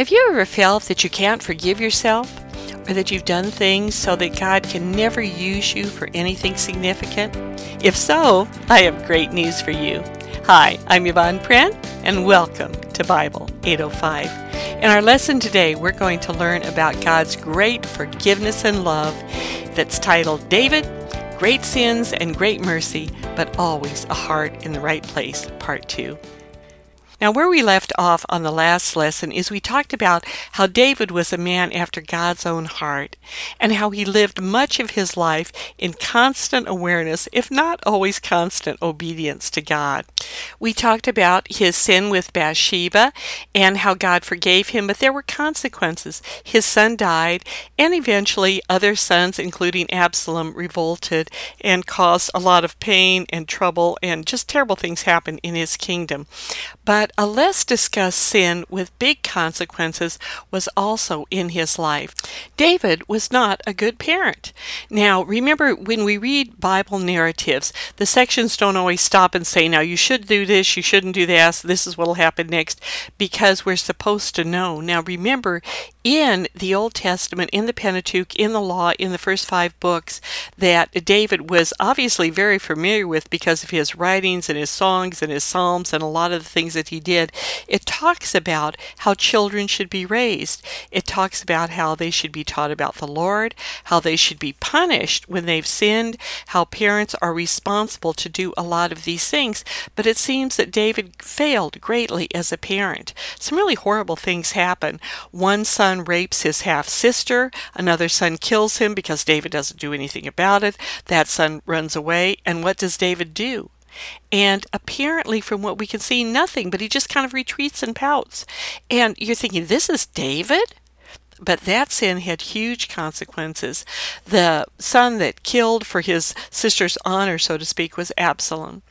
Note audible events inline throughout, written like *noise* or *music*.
Have you ever felt that you can't forgive yourself? Or that you've done things so that God can never use you for anything significant? If so, I have great news for you. Hi, I'm Yvonne Prehn, and welcome to Bible 805. In our lesson today, we're going to learn about God's great forgiveness and love that's titled David, Great Sins and Great Mercy, but Always a Heart in the Right Place, Part 2. Now, where we left off on the last lesson is we talked about how David was a man after God's own heart and how he lived much of his life in constant awareness, if not always constant obedience to God. We talked about his sin with Bathsheba and how God forgave him, but there were consequences. His son died, and eventually other sons, including Absalom, revolted and caused a lot of pain and trouble, and just terrible things happened in his kingdom. But but a less discussed sin with big consequences was also in his life. David was not a good parent. Now, remember when we read Bible narratives, the sections don't always stop and say, now you should do this, you shouldn't do this, this is what will happen next, because we're supposed to know. Now, remember, in the Old Testament, in the Pentateuch, in the Law, in the first five books that David was obviously very familiar with because of his writings and his songs and his psalms and a lot of the things that he did, it talks about how children should be raised. It talks about how they should be taught about the Lord, how they should be punished when they've sinned, how parents are responsible to do a lot of these things. But it seems that David failed greatly as a parent. Some really horrible things happen. One son rapes his half sister. Another son kills him because David doesn't do anything about it. That son runs away. And what does David do? And apparently, from what we can see, nothing, but he just kind of retreats and pouts. And you're thinking, this is David? but that sin had huge consequences. The son that killed for his sister's honor, so to speak, was Absalom.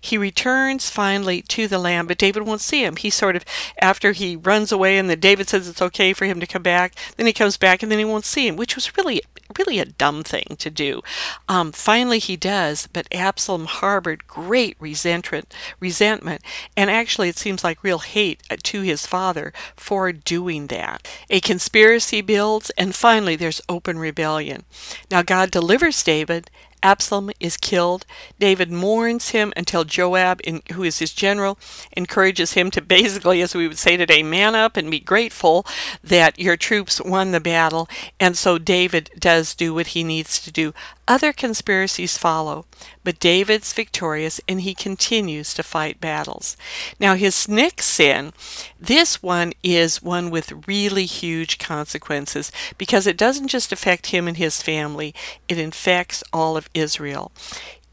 He returns finally to the land, but David won't see him. He sort of, after he runs away and then David says it's okay for him to come back, then he comes back and then he won't see him, which was really really a dumb thing to do. Um, finally, he does, but Absalom harbored great resentment, resentment, and actually, it seems like real hate uh, to his father for doing that. A conspiracy builds, and finally, there's open rebellion. Now, God delivers David, Absalom is killed. David mourns him until Joab, in, who is his general, encourages him to basically, as we would say today, man up and be grateful that your troops won the battle. And so David does do what he needs to do. Other conspiracies follow, but David's victorious and he continues to fight battles. Now, his next sin, this one is one with really huge consequences because it doesn't just affect him and his family, it infects all of Israel.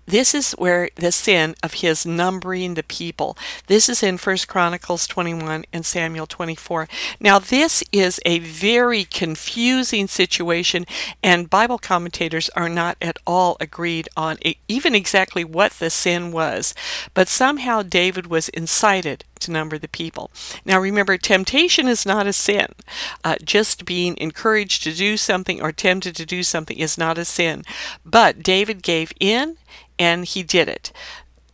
This is where the sin of his numbering the people. This is in 1 Chronicles 21 and Samuel 24. Now, this is a very confusing situation, and Bible commentators are not at all agreed on even exactly what the sin was. But somehow David was incited to number the people. Now, remember, temptation is not a sin. Uh, just being encouraged to do something or tempted to do something is not a sin. But David gave in and he did it.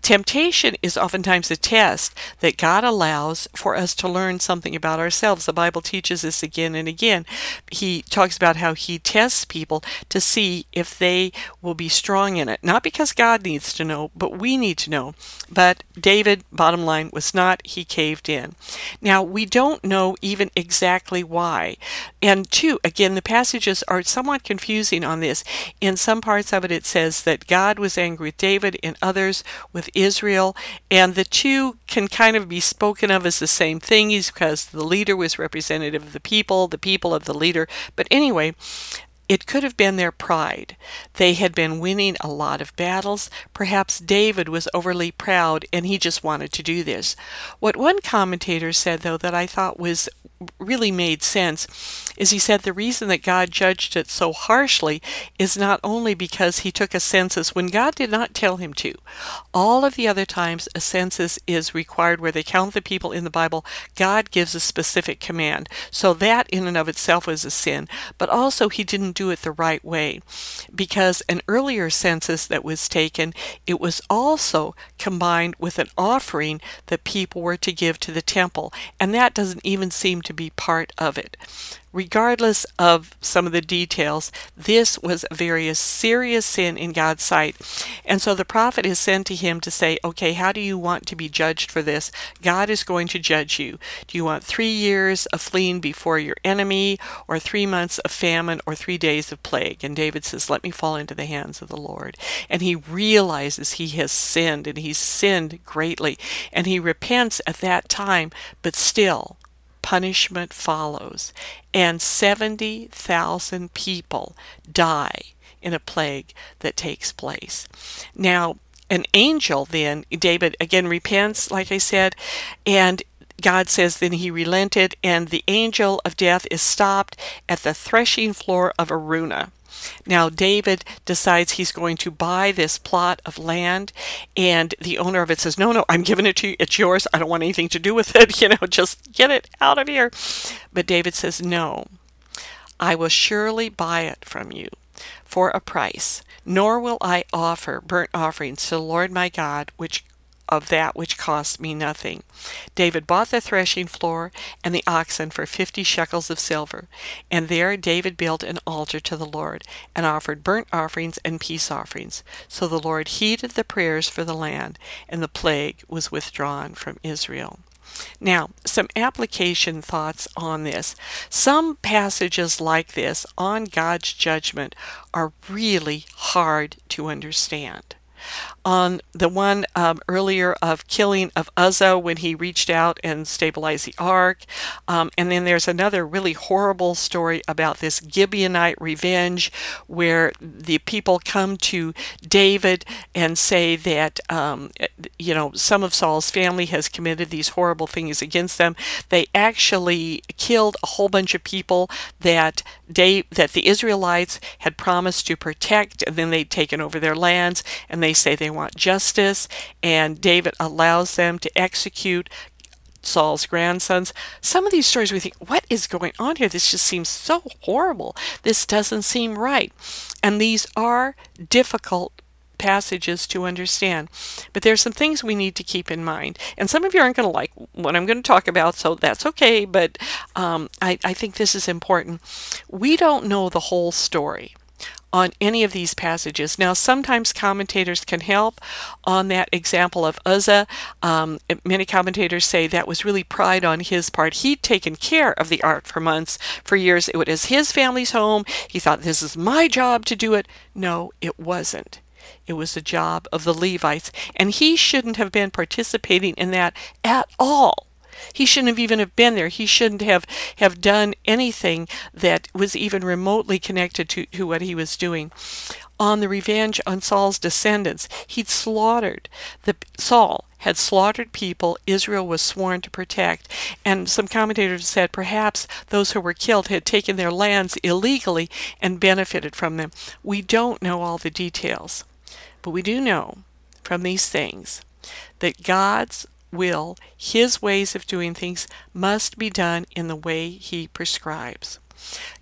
Temptation is oftentimes a test that God allows for us to learn something about ourselves. The Bible teaches this again and again. He talks about how He tests people to see if they will be strong in it. Not because God needs to know, but we need to know. But David, bottom line, was not. He caved in. Now, we don't know even exactly why. And two, again, the passages are somewhat confusing on this. In some parts of it, it says that God was angry with David, in others, with Israel, and the two can kind of be spoken of as the same thing because the leader was representative of the people, the people of the leader. But anyway, it could have been their pride. They had been winning a lot of battles. Perhaps David was overly proud and he just wanted to do this. What one commentator said, though, that I thought was really made sense is he said the reason that God judged it so harshly is not only because he took a census when God did not tell him to. All of the other times a census is required where they count the people in the Bible, God gives a specific command. So that in and of itself was a sin. But also he didn't do it the right way. Because an earlier census that was taken, it was also combined with an offering that people were to give to the temple. And that doesn't even seem to be part of it. Regardless of some of the details, this was a very serious sin in God's sight. And so the prophet is sent to him to say, okay, how do you want to be judged for this? God is going to judge you. Do you want three years of fleeing before your enemy, or three months of famine, or three days of plague? And David says, let me fall into the hands of the Lord. And he realizes he has sinned, and he's sinned greatly. And he repents at that time, but still, punishment follows, and 70,000 people die in a plague that takes place. Now, an angel then, David again repents, like I said, and God says, Then he relented, and the angel of death is stopped at the threshing floor of Araunah. Now, David decides he's going to buy this plot of land, and the owner of it says, No, no, I'm giving it to you. It's yours. I don't want anything to do with it. *laughs* You know, just get it out of here. But David says, No, I will surely buy it from you for a price, nor will I offer burnt offerings to the Lord my God, which of that which cost me nothing. David bought the threshing floor and the oxen for fifty shekels of silver, and there David built an altar to the Lord, and offered burnt offerings and peace offerings. So the Lord heeded the prayers for the land, and the plague was withdrawn from Israel. Now, some application thoughts on this. Some passages like this on God's judgment are really hard to understand on the one um, earlier of killing of Uzzah when he reached out and stabilized the ark. Um, and then there's another really horrible story about this Gibeonite revenge where the people come to David and say that, um, you know, some of Saul's family has committed these horrible things against them. They actually killed a whole bunch of people that Dave, that the Israelites had promised to protect, and then they'd taken over their lands, and they say they want justice, and David allows them to execute Saul's grandsons. Some of these stories we think, what is going on here? This just seems so horrible. This doesn't seem right. And these are difficult passages to understand. But there's some things we need to keep in mind. And some of you aren't going to like what I'm going to talk about, so that's okay. But um, I, I think this is important. We don't know the whole story on any of these passages. Now, sometimes commentators can help on that example of Uzzah. Um, many commentators say that was really pride on his part. He'd taken care of the ark for months, for years. It was his family's home. He thought, this is my job to do it. No, it wasn't. It was the job of the Levites, and he shouldn't have been participating in that at all. He shouldn't have even have been there. He shouldn't have, have done anything that was even remotely connected to, to what he was doing. On the revenge on Saul's descendants, he'd slaughtered the Saul had slaughtered people Israel was sworn to protect, and some commentators said perhaps those who were killed had taken their lands illegally and benefited from them. We don't know all the details, but we do know from these things that God's will, his ways of doing things, must be done in the way he prescribes.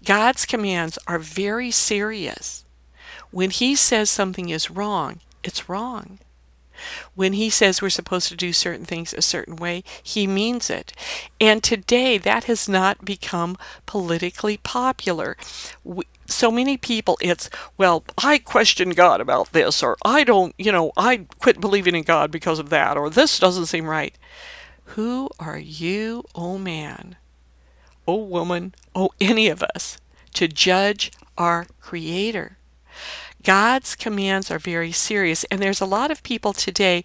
God's commands are very serious. When he says something is wrong, it's wrong. When he says we're supposed to do certain things a certain way, he means it. And today that has not become politically popular. So many people it's well i question god about this or i don't you know i quit believing in god because of that or this doesn't seem right. Who are you oh man oh woman oh any of us to judge our creator God's commands are very serious, and there's a lot of people today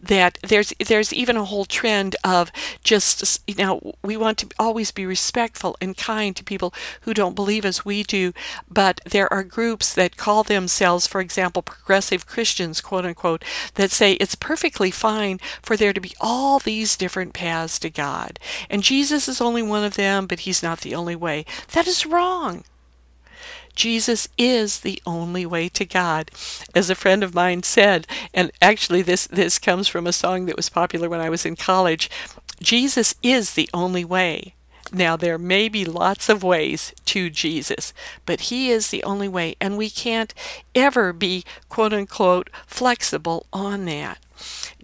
that there's there's even a whole trend of just you know we want to always be respectful and kind to people who don't believe as we do, but there are groups that call themselves, for example, progressive Christians, quote unquote, that say it's perfectly fine for there to be all these different paths to God, and Jesus is only one of them, but He's not the only way. That is wrong. Jesus is the only way to God. As a friend of mine said, and actually this, this comes from a song that was popular when I was in college, Jesus is the only way. Now, there may be lots of ways to Jesus, but He is the only way, and we can't ever be quote unquote flexible on that.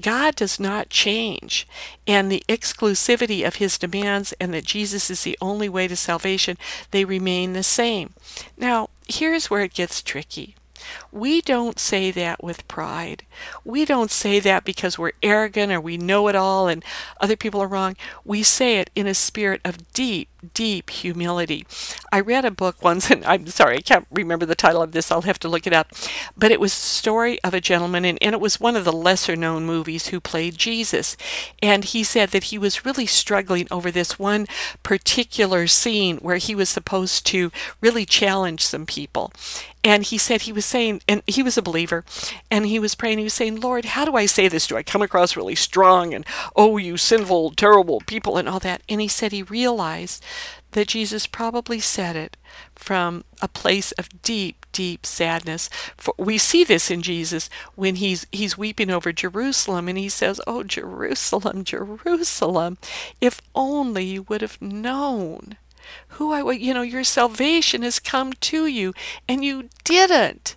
God does not change, and the exclusivity of his demands and that Jesus is the only way to salvation, they remain the same. Now, here's where it gets tricky. We don't say that with pride. We don't say that because we're arrogant or we know it all and other people are wrong. We say it in a spirit of deep, deep humility. I read a book once, and I'm sorry, I can't remember the title of this, I'll have to look it up, but it was the story of a gentleman, and, and it was one of the lesser known movies who played Jesus. And he said that he was really struggling over this one particular scene where he was supposed to really challenge some people. And he said he was saying, and he was a believer, and he was praying, he was saying, Lord, how do I say this? Do I come across really strong and, oh, you sinful, terrible people, and all that? And he said he realized that Jesus probably said it from a place of deep, deep sadness. For we see this in Jesus when he's he's weeping over Jerusalem and he says, "Oh Jerusalem, Jerusalem, if only you would have known who I was, you know, your salvation has come to you and you didn't."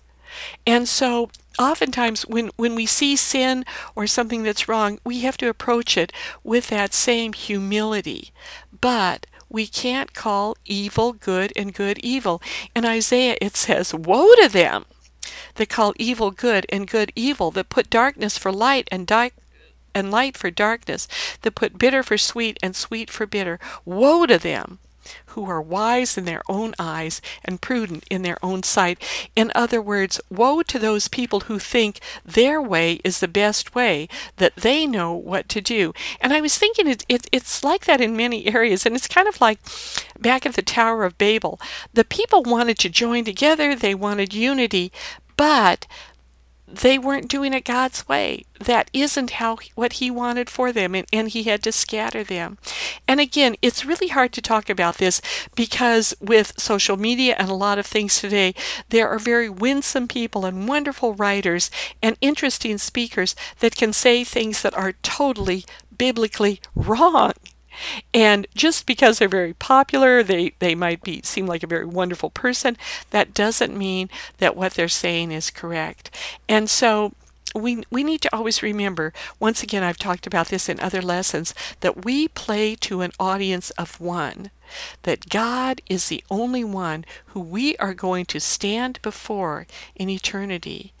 And so oftentimes when, when we see sin or something that's wrong, we have to approach it with that same humility. But we can't call evil good and good evil. In Isaiah, it says, Woe to them that call evil good and good evil, that put darkness for light and and light for darkness, that put bitter for sweet and sweet for bitter. Woe to them! Who are wise in their own eyes and prudent in their own sight. In other words, woe to those people who think their way is the best way, that they know what to do. And I was thinking it, it, it's like that in many areas, and it's kind of like back at the Tower of Babel. The people wanted to join together, they wanted unity, but they weren't doing it God's way. That isn't how what he wanted for them and, and he had to scatter them. And again, it's really hard to talk about this because with social media and a lot of things today, there are very winsome people and wonderful writers and interesting speakers that can say things that are totally biblically *laughs* wrong. And just because they're very popular, they, they might be seem like a very wonderful person, that doesn't mean that what they're saying is correct. And so we, we need to always remember, once again, I've talked about this in other lessons, that we play to an audience of one, that God is the only one who we are going to stand before in eternity.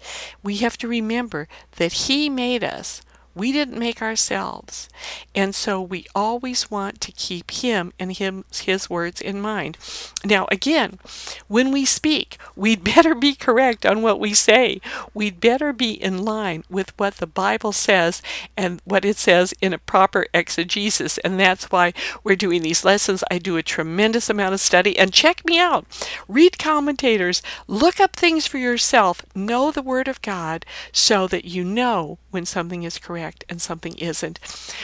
We have to remember that He made us we didn't make ourselves. And so we always want to keep him and him, his words in mind. Now, again, when we speak, we'd *laughs* better be correct on what we say. We'd better be in line with what the Bible says and what it says in a proper exegesis. And that's why we're doing these lessons. I do a tremendous amount of study. And check me out. Read commentators. Look up things for yourself. Know the Word of God so that you know when something is correct and something isn't.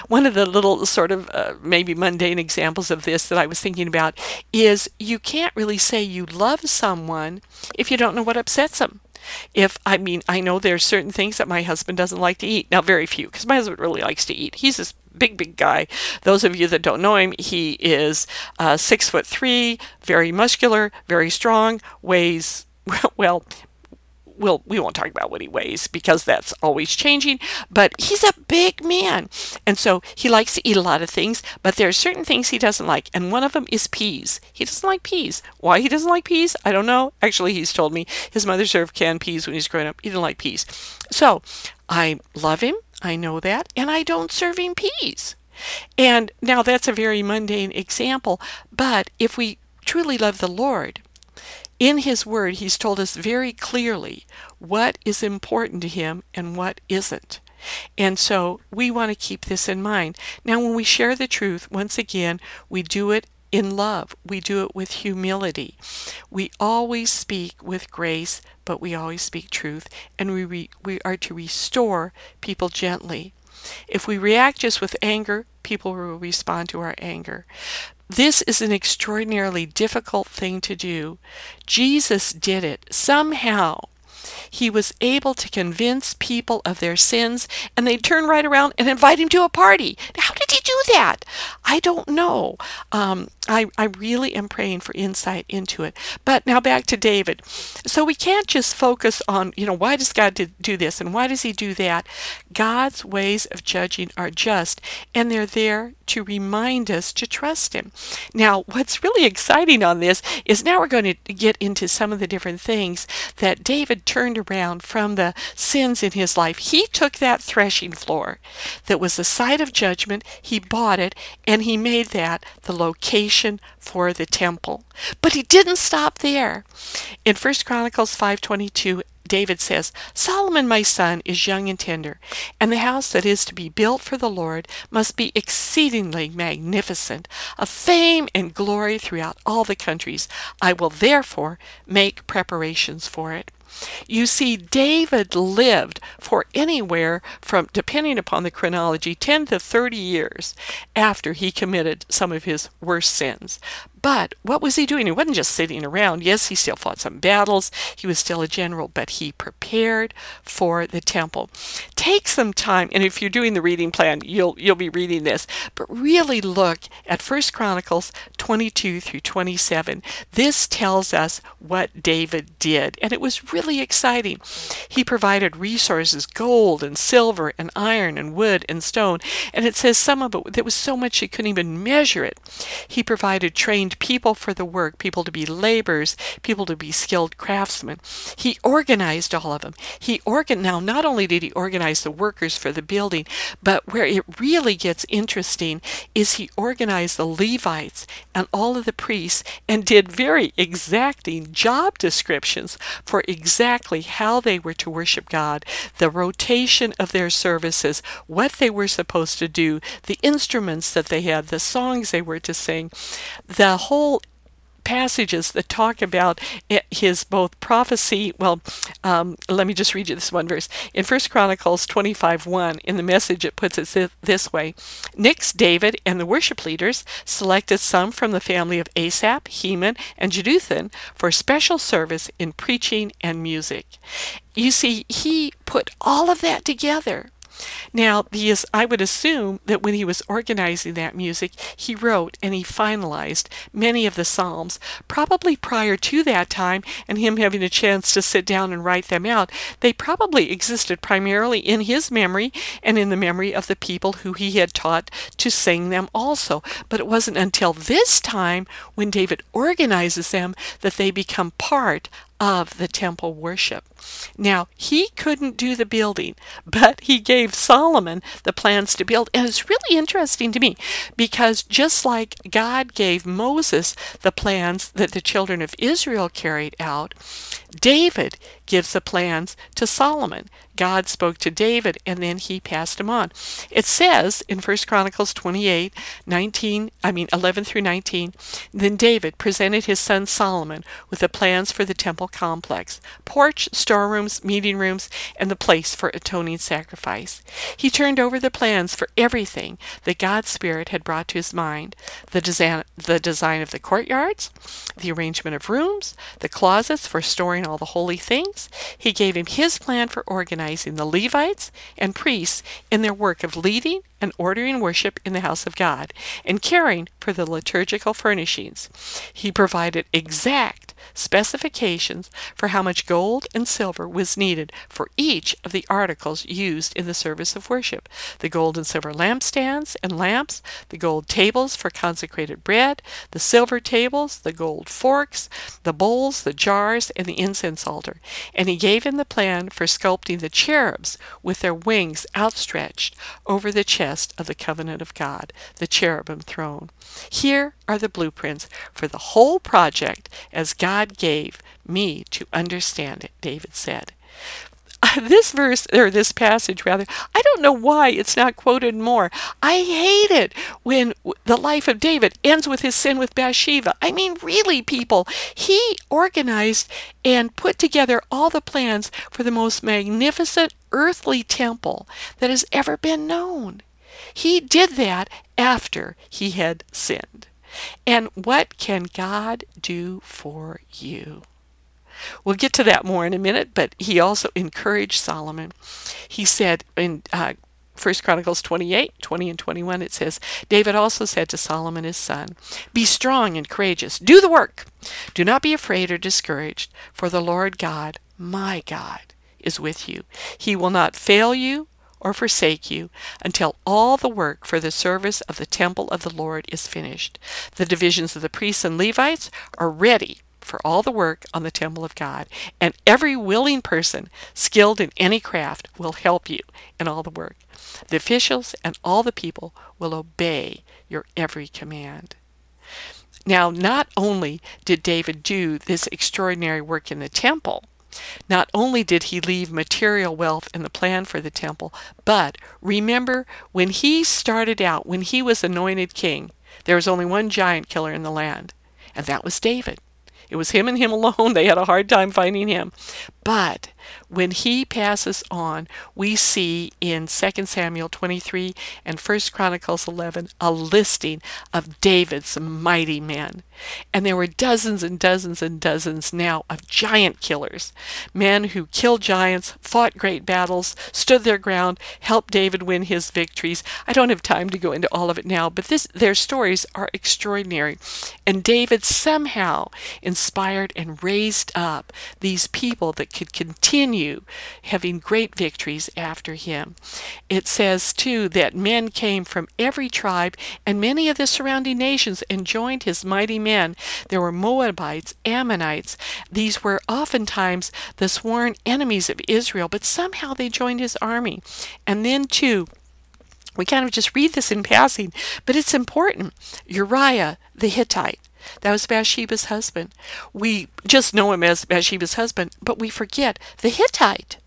One of the little sort of uh, maybe mundane examples of this that I was thinking about is you can't really say you love someone if you don't know what upsets them. If I mean, I know there's certain things that my husband doesn't like to eat. Now, very few, because my husband really likes to eat. He's this big, big guy. Those of you that don't know him, he is uh, six foot three, very muscular, very strong, weighs *laughs* well we'll, we won't talk about what he weighs because that's always changing, but he's a big man. And so he likes to eat a lot of things, but there are certain things he doesn't like. And one of them is peas. He doesn't like peas. Why he doesn't like peas, I don't know. Actually, he's told me his mother served canned peas when he was growing up. He didn't like peas. So I love him. I know that. And I don't serve him peas. And now that's a very mundane example, but if we truly love the Lord, in His Word, He's told us very clearly what is important to Him and what isn't. And so we want to keep this in mind. Now, when we share the truth, once again, we do it in love. We do it with humility. We always speak with grace, but we always speak truth, and we, re- we are to restore people gently. If we react just with anger, people will respond to our anger. This is an extraordinarily difficult thing to do. Jesus did it. Somehow, he was able to convince people of their sins and they'd turn right around and invite him to a party. How did he do that? I don't know. Um, I, I really am praying for insight into it. But now back to David. So we can't just focus on, you know, why does God do this and why does he do that? God's ways of judging are just and they're there to remind us to trust him. Now, what's really exciting on this is now we're going to get into some of the different things that David turned around from the sins in his life. He took that threshing floor that was the site of judgment, he bought it, and he made that the location for the temple. But he didn't stop there. In 1 Chronicles 5:22 David says, Solomon my son is young and tender, and the house that is to be built for the Lord must be exceedingly magnificent, of fame and glory throughout all the countries. I will therefore make preparations for it. You see, David lived for anywhere from, depending upon the chronology, 10 to 30 years after he committed some of his worst sins. But what was he doing? He wasn't just sitting around. Yes, he still fought some battles. He was still a general, but he prepared for the temple. Take some time, and if you're doing the reading plan, you'll you'll be reading this. But really look at First Chronicles 22 through 27. This tells us what David did, and it was really exciting. He provided resources, gold and silver and iron and wood and stone, and it says some of it there was so much he couldn't even measure it. He provided trained people for the work, people to be laborers, people to be skilled craftsmen. He organized all of them. He organ now not only did he organize the workers for the building, but where it really gets interesting is he organized the Levites and all of the priests and did very exacting job descriptions for exactly how they were to worship God, the rotation of their services, what they were supposed to do, the instruments that they had, the songs they were to sing, the whole passages that talk about his both prophecy. Well, um, let me just read you this one verse. In First Chronicles 25 1, in the message, it puts it this way Next, David and the worship leaders selected some from the family of Asaph, Heman, and Jeduthun for special service in preaching and music. You see, he put all of that together now, these, I would assume that when he was organizing that music, he wrote and he finalized many of the Psalms, probably prior to that time and him having a chance to sit down and write them out. They probably existed primarily in his memory and in the memory of the people who he had taught to sing them also. But it wasn't until this time when David organizes them that they become part of the temple worship. Now, he couldn't do the building, but he gave Solomon the plans to build. And it's really interesting to me because just like God gave Moses the plans that the children of Israel carried out, David gives the plans to Solomon. God spoke to David and then he passed him on. It says in 1 Chronicles 28, 19, I mean 11 through 19, then David presented his son Solomon with the plans for the temple complex, porch, storerooms, meeting rooms, and the place for atoning sacrifice. He turned over the plans for everything that God's Spirit had brought to his mind, the design, the design of the courtyards, the arrangement of rooms, the closets for storing all the holy things. He gave him his plan for organizing the Levites and priests in their work of leading and ordering worship in the house of God and caring for the liturgical furnishings. He provided exact specifications for how much gold and silver was needed for each of the articles used in the service of worship the gold and silver lampstands and lamps, the gold tables for consecrated bread, the silver tables, the gold forks, the bowls, the jars, and the incense altar. And he gave him the plan for sculpting the cherubs with their wings outstretched over the chest of the covenant of God, the cherubim throne. Here are the blueprints for the whole project as God gave me to understand it, David said. *laughs* This verse, or this passage rather, I don't know why it's not quoted more. I hate it when the life of David ends with his sin with Bathsheba. I mean, really, people, he organized and put together all the plans for the most magnificent earthly temple that has ever been known. He did that after he had sinned. And what can God do for you? We'll get to that more in a minute, but he also encouraged Solomon. He said in uh, 1 Chronicles 28, 20 and 21, it says, David also said to Solomon his son, Be strong and courageous. Do the work. Do not be afraid or discouraged, for the Lord God, my God, is with you. He will not fail you or forsake you until all the work for the service of the temple of the Lord is finished. The divisions of the priests and Levites are ready for all the work on the temple of God, and every willing person skilled in any craft will help you in all the work. The officials and all the people will obey your every command. Now, not only did David do this extraordinary work in the temple, not only did he leave material wealth in the plan for the temple, but remember when he started out, when he was anointed king, there was only one giant killer in the land, and that was David. It was him and him *laughs* alone. They had a hard time finding him. But when he passes on, we see in 2 Samuel 23 and 1 Chronicles 11 a listing of David's mighty men. And there were dozens and dozens and dozens now of giant killers, men who killed giants, fought great battles, stood their ground, helped David win his victories. I don't have time to go into all of it now, but this, their stories are extraordinary. And David somehow inspired and raised up these people that could continue having great victories after him. It says, too, that men came from every tribe and many of the surrounding nations and joined his mighty men. There were Moabites, Ammonites. These were oftentimes the sworn enemies of Israel, but somehow they joined his army. And then, too, we kind of just read this in passing, but it's important. Uriah the Hittite that was Bathsheba's husband. We just know him as Bathsheba's husband, but we forget the Hittite.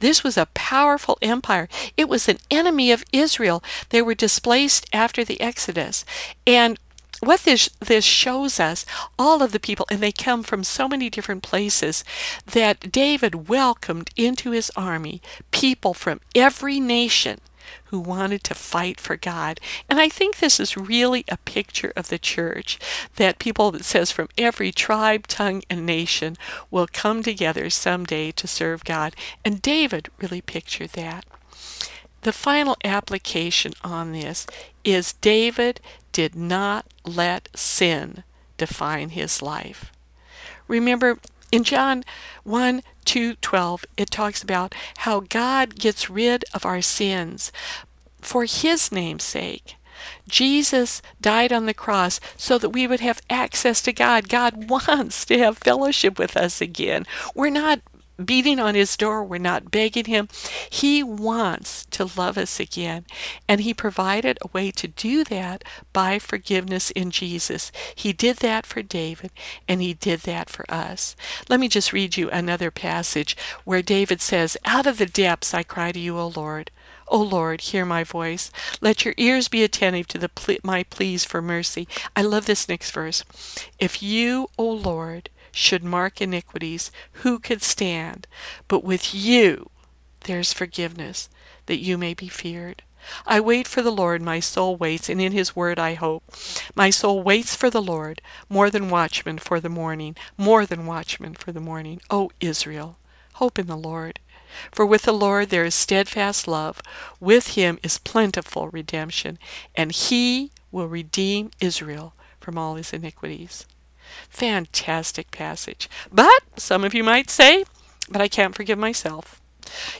This was a powerful empire. It was an enemy of Israel. They were displaced after the Exodus. And what this this shows us all of the people and they come from so many different places that David welcomed into his army people from every nation who wanted to fight for God. And I think this is really a picture of the church that people that says from every tribe, tongue, and nation will come together someday to serve God. And David really pictured that. The final application on this is David did not let sin define his life. Remember, in John 1 2 12, it talks about how God gets rid of our sins for his name's sake. Jesus died on the cross so that we would have access to God. God *laughs* wants to have fellowship with us again. We're not beating on his door. We're not begging him. He wants to love us again. And he provided a way to do that by forgiveness in Jesus. He did that for David, and he did that for us. Let me just read you another passage where David says, Out of the depths I cry to you, O Lord. O Lord, hear my voice. Let your ears be attentive to the ple- my pleas for mercy. I love this next verse. If you, O Lord, should mark iniquities, who could stand? But with you there's forgiveness, that you may be feared. I wait for the Lord, my soul waits, and in his word I hope. My soul waits for the Lord, more than watchmen for the morning, more than watchmen for the morning. O Israel, hope in the Lord. For with the Lord there is steadfast love, with him is plentiful redemption, and he will redeem Israel from all his iniquities. Fantastic passage. But some of you might say, but I can't forgive myself.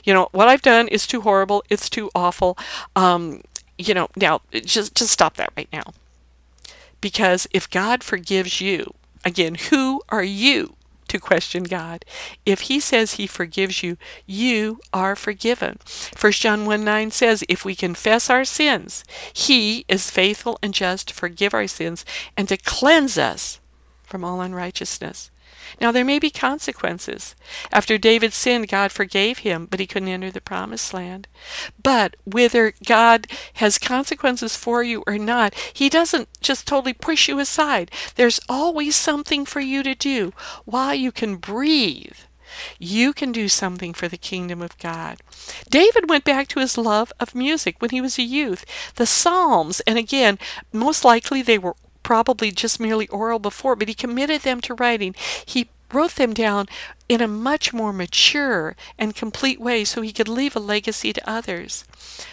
You know, what I've done is too horrible, it's too awful. Um, you know, now just just stop that right now. Because if God forgives you, again, who are you to question God? If he says he forgives you, you are forgiven. 1 John 1 9 says, If we confess our sins, he is faithful and just to forgive our sins and to cleanse us from all unrighteousness. Now, there may be consequences. After David sinned, God forgave him, but he couldn't enter the promised land. But whether God has consequences for you or not, he doesn't just totally push you aside. There's always something for you to do while you can breathe. You can do something for the kingdom of God. David went back to his love of music when he was a youth. The Psalms, and again, most likely they were probably just merely oral before, but he committed them to writing. He wrote them down in a much more mature and complete way so he could leave a legacy to others.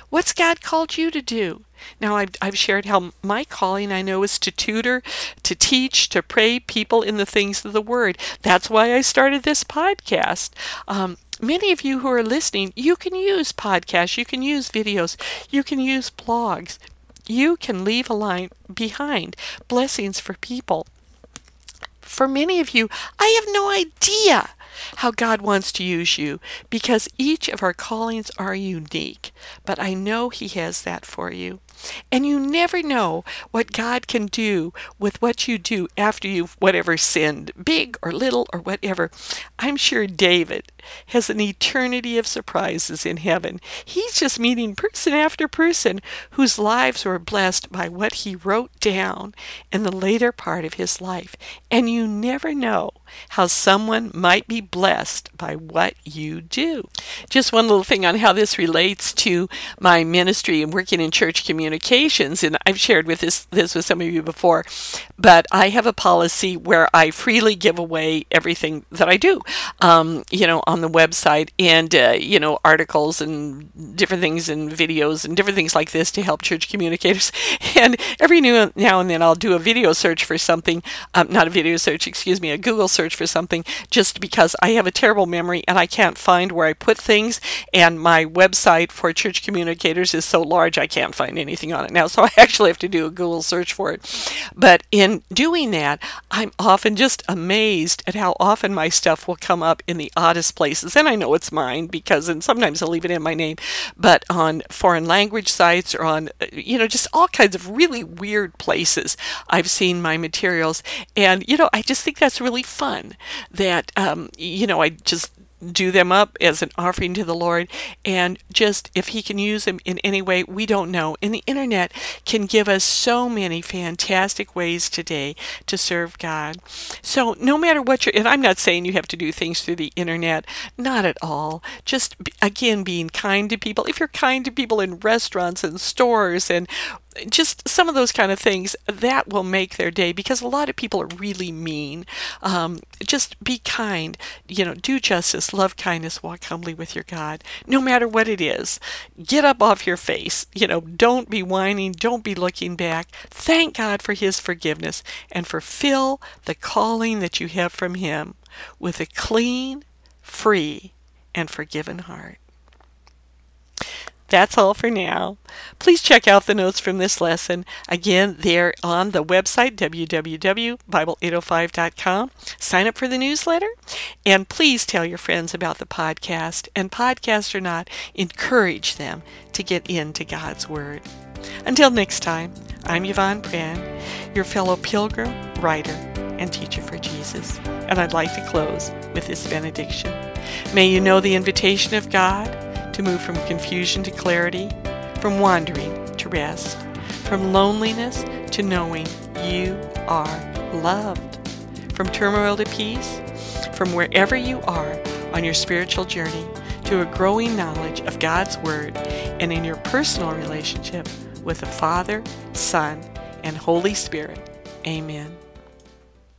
What's God called you to do? Now, I've, I've shared how my calling I know is to tutor, to teach, to pray people in the things of the Word. That's why I started this podcast. Um, many of you who are listening, you can use podcasts, you can use videos, you can use blogs. You can leave a line behind blessings for people. For many of you, I have no idea how God wants to use you because each of our callings are unique. But I know He has that for you. And you never know what God can do with what you do after you've whatever sinned, big or little or whatever. I'm sure David has an eternity of surprises in heaven. He's just meeting person after person whose lives were blessed by what he wrote down in the later part of his life. And you never know how someone might be blessed by what you do. Just one little thing on how this relates to my ministry and working in church communications, and I've shared with this this with some of you before, but I have a policy where I freely give away everything that I do, um, you know, on the website and uh, you know articles and different things and videos and different things like this to help church communicators. *laughs* And every new now and then I'll do a video search for something, um, not a video search, excuse me, a Google search for something, just because I have a terrible memory and I can't find where I put things. And my website for church communicators is so large I can't find anything on it now. So *laughs* I actually have to do a Google search for it. But in doing that, I'm often just amazed at how often my stuff will come up in the oddest places. And I know it's mine because, and sometimes I'll leave it in my name, but on foreign language sites or on, you know, just all kinds of really weird places I've seen my materials. And, you know, I just think that's really fun that, um, you know, I just do them up as an offering to the Lord. And just if He can use them in any way, we don't know. And the internet can give us so many fantastic ways today to serve God. So no matter what you're, and I'm not saying you have to do things through the internet, not at all. Just again, being kind to people. If you're kind to people in restaurants and stores and just some of those kind of things that will make their day because a lot of people are really mean. Um, just be kind, you know, do justice, love kindness, walk humbly with your God, no matter what it is. Get up off your face, you know, don't be whining, don't be looking back. Thank God for His forgiveness and fulfill the calling that you have from Him with a clean, free, and forgiven heart. That's all for now. Please check out the notes from this lesson. Again, they're on the website, www.bible805.com. Sign up for the newsletter, and please tell your friends about the podcast. And podcast or not, encourage them to get into God's Word. Until next time, I'm Yvonne Prehn, your fellow pilgrim, writer, and teacher for Jesus. And I'd like to close with this benediction. May you know the invitation of God to move from confusion to clarity, from wandering to rest, from loneliness to knowing you are loved, from turmoil to peace, from wherever you are on your spiritual journey to a growing knowledge of God's Word and in your personal relationship with the Father, Son, and Holy Spirit. Amen.